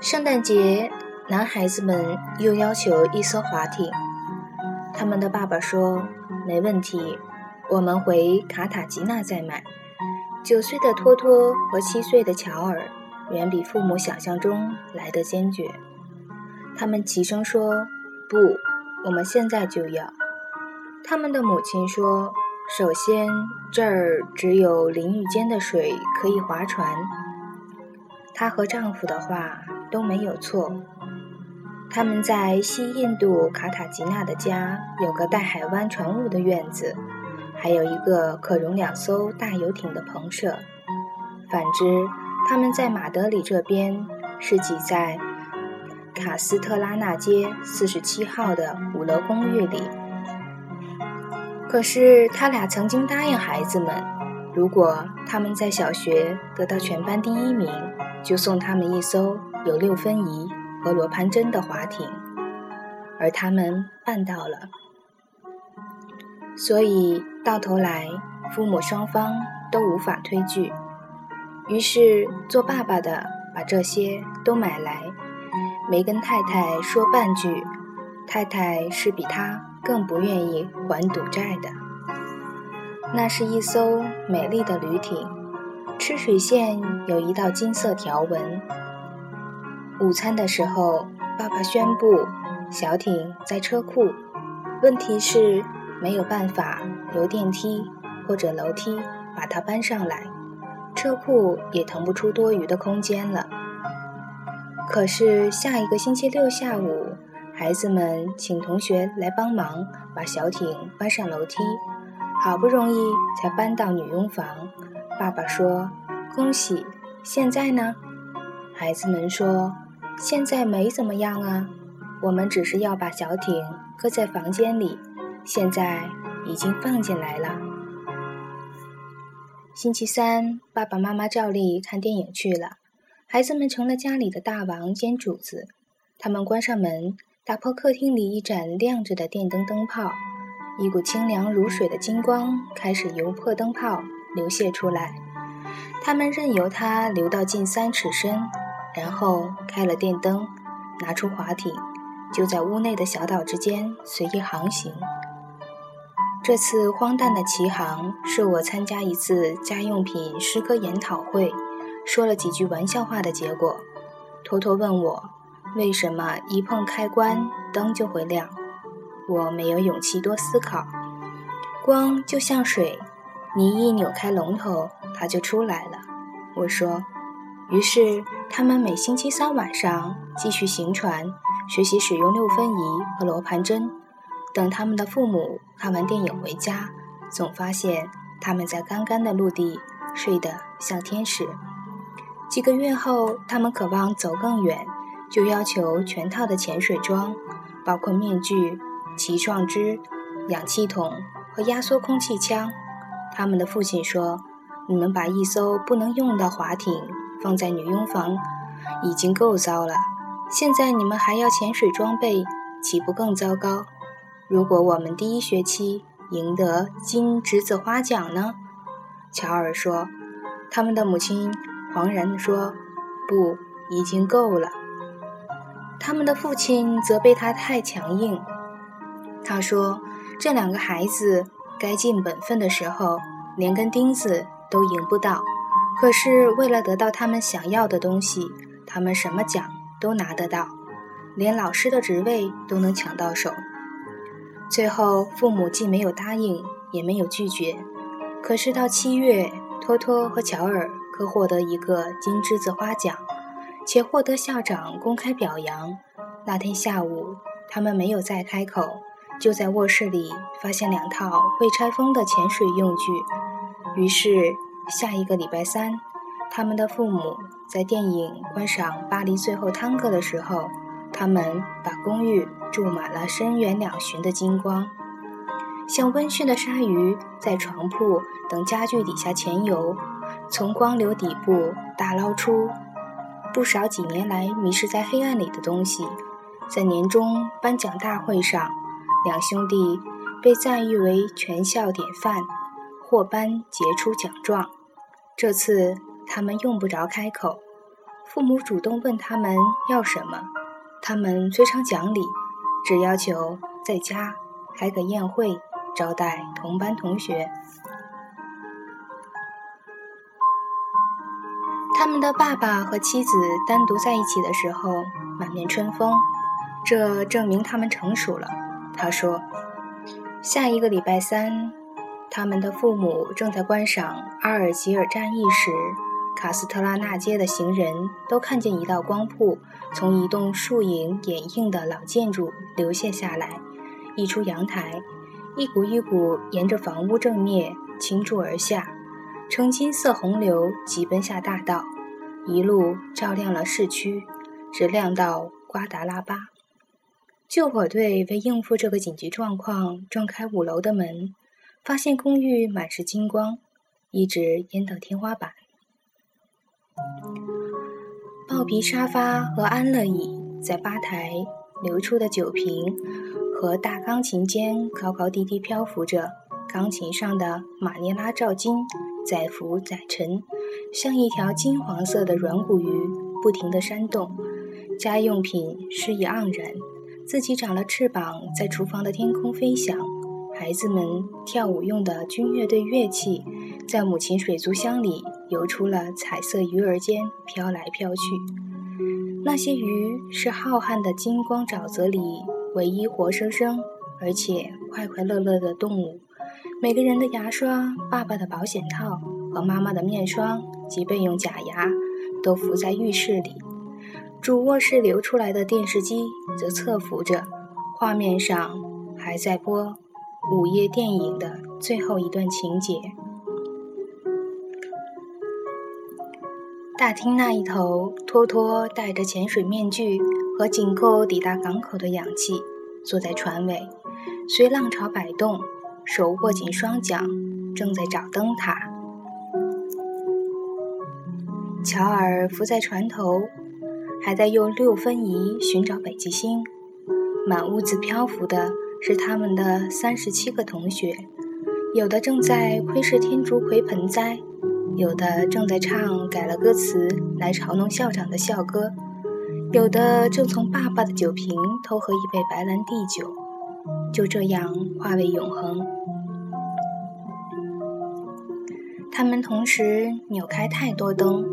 圣诞节，男孩子们又要求一艘滑艇。他们的爸爸说：“没问题，我们回卡塔吉纳再买。”九岁的托托和七岁的乔尔远比父母想象中来得坚决。他们齐声说：“不，我们现在就要。”他们的母亲说：“首先，这儿只有淋浴间的水可以划船。”她和丈夫的话都没有错。他们在西印度卡塔吉纳的家有个带海湾船坞的院子，还有一个可容两艘大游艇的棚舍。反之，他们在马德里这边是挤在卡斯特拉纳街四十七号的五楼公寓里。可是他俩曾经答应孩子们，如果他们在小学得到全班第一名。就送他们一艘有六分仪和罗盘针的划艇，而他们办到了。所以到头来，父母双方都无法推拒。于是做爸爸的把这些都买来，没跟太太说半句。太太是比他更不愿意还赌债的。那是一艘美丽的旅艇。吃水线有一道金色条纹。午餐的时候，爸爸宣布小艇在车库。问题是没有办法由电梯或者楼梯把它搬上来，车库也腾不出多余的空间了。可是下一个星期六下午，孩子们请同学来帮忙把小艇搬上楼梯，好不容易才搬到女佣房。爸爸说：“恭喜！现在呢？”孩子们说：“现在没怎么样啊，我们只是要把小艇搁在房间里，现在已经放进来了。”星期三，爸爸妈妈照例看电影去了，孩子们成了家里的大王兼主子。他们关上门，打破客厅里一盏亮着的电灯灯泡，一股清凉如水的金光开始由破灯泡。流泻出来，他们任由它流到近三尺深，然后开了电灯，拿出滑艇，就在屋内的小岛之间随意航行。这次荒诞的奇航是我参加一次家用品诗歌研讨会，说了几句玩笑话的结果。托托问我为什么一碰开关灯就会亮，我没有勇气多思考。光就像水。你一扭开龙头，它就出来了。我说，于是他们每星期三晚上继续行船，学习使用六分仪和罗盘针。等他们的父母看完电影回家，总发现他们在干干的陆地睡得像天使。几个月后，他们渴望走更远，就要求全套的潜水装，包括面具、鳍状肢、氧气筒和压缩空气枪。他们的父亲说：“你们把一艘不能用的滑艇放在女佣房，已经够糟了。现在你们还要潜水装备，岂不更糟糕？如果我们第一学期赢得金栀子花奖呢？”乔尔说。他们的母亲惶然地说：“不，已经够了。”他们的父亲责备他太强硬。他说：“这两个孩子。”该尽本分的时候，连根钉子都赢不到。可是为了得到他们想要的东西，他们什么奖都拿得到，连老师的职位都能抢到手。最后，父母既没有答应，也没有拒绝。可是到七月，托托和乔尔各获得一个金栀子花奖，且获得校长公开表扬。那天下午，他们没有再开口。就在卧室里发现两套未拆封的潜水用具，于是下一个礼拜三，他们的父母在电影观赏《巴黎最后探戈》的时候，他们把公寓注满了深远两旬的金光，像温驯的鲨鱼在床铺等家具底下潜游，从光流底部打捞出不少几年来迷失在黑暗里的东西，在年终颁奖大会上。两兄弟被赞誉为全校典范，获颁杰出奖状。这次他们用不着开口，父母主动问他们要什么，他们非常讲理，只要求在家开个宴会，招待同班同学。他们的爸爸和妻子单独在一起的时候，满面春风，这证明他们成熟了。他说：“下一个礼拜三，他们的父母正在观赏阿尔及尔战役时。”卡斯特拉纳街的行人都看见一道光瀑从一栋树影掩映的老建筑流泻下来，溢出阳台，一股一股沿着房屋正面倾注而下，呈金色洪流急奔下大道，一路照亮了市区，直亮到瓜达拉巴。救火队为应付这个紧急状况，撞开五楼的门，发现公寓满是金光，一直淹到天花板。豹皮沙发和安乐椅在吧台流出的酒瓶和大钢琴间高高低低漂浮着，钢琴上的马尼拉罩巾载浮载沉，像一条金黄色的软骨鱼，不停地扇动。家用品诗意盎然，自己长了翅膀，在厨房的天空飞翔。孩子们跳舞用的军乐队乐器，在母亲水族箱里。游出了彩色鱼儿间飘来飘去，那些鱼是浩瀚的金光沼泽里唯一活生生而且快快乐乐的动物。每个人的牙刷、爸爸的保险套和妈妈的面霜及备用假牙都浮在浴室里，主卧室流出来的电视机则侧浮着，画面上还在播午夜电影的最后一段情节。大厅那一头，托托戴着潜水面具和仅够抵达港口的氧气，坐在船尾，随浪潮摆动，手握紧双桨，正在找灯塔。乔尔伏在船头，还在用六分仪寻找北极星。满屋子漂浮的是他们的三十七个同学，有的正在窥视天竺葵盆栽。有的正在唱改了歌词来嘲弄校长的校歌，有的正从爸爸的酒瓶偷喝一杯白兰地酒，就这样化为永恒。他们同时扭开太多灯，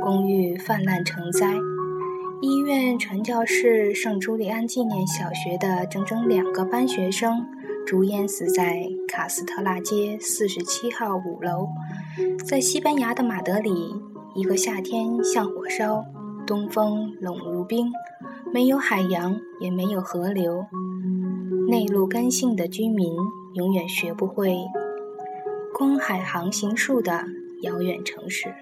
公寓泛滥成灾。医院、传教士、圣朱利安纪念小学的整整两个班学生。逐淹死在卡斯特拉街四十七号五楼，在西班牙的马德里，一个夏天像火烧，东风冷如冰，没有海洋，也没有河流，内陆干性的居民永远学不会公海航行术的遥远城市。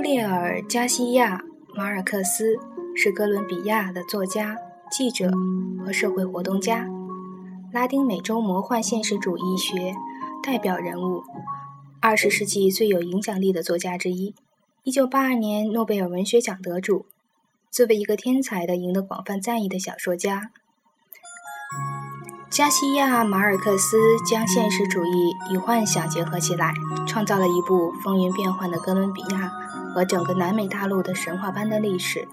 加夫列尔·加西亚。马尔克斯是哥伦比亚的作家、记者和社会活动家，拉丁美洲魔幻现实主义学代表人物，二十世纪最有影响力的作家之一，一九八二年诺贝尔文学奖得主。作为一个天才的、赢得广泛赞誉的小说家，加西亚·马尔克斯将现实主义与幻想结合起来，创造了一部风云变幻的哥伦比亚。和整个南美大陆的神话般的历史，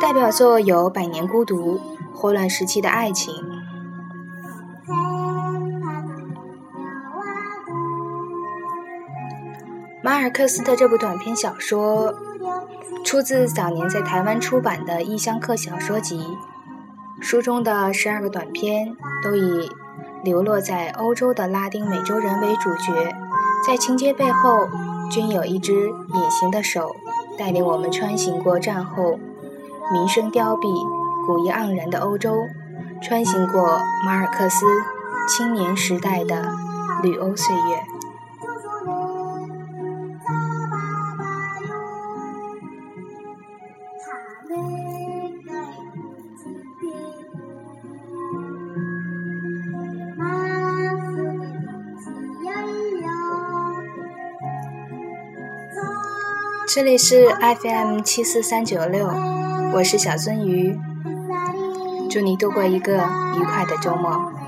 代表作有《百年孤独》《霍乱时期的爱情》。马尔克斯的这部短篇小说出自早年在台湾出版的《异乡客小说集》，书中的十二个短篇都以流落在欧洲的拉丁美洲人为主角，在情节背后。均有一只隐形的手，带领我们穿行过战后民生凋敝、古意盎然的欧洲，穿行过马尔克斯青年时代的旅欧岁月。这里是 FM 七四三九六，我是小鳟鱼，祝你度过一个愉快的周末。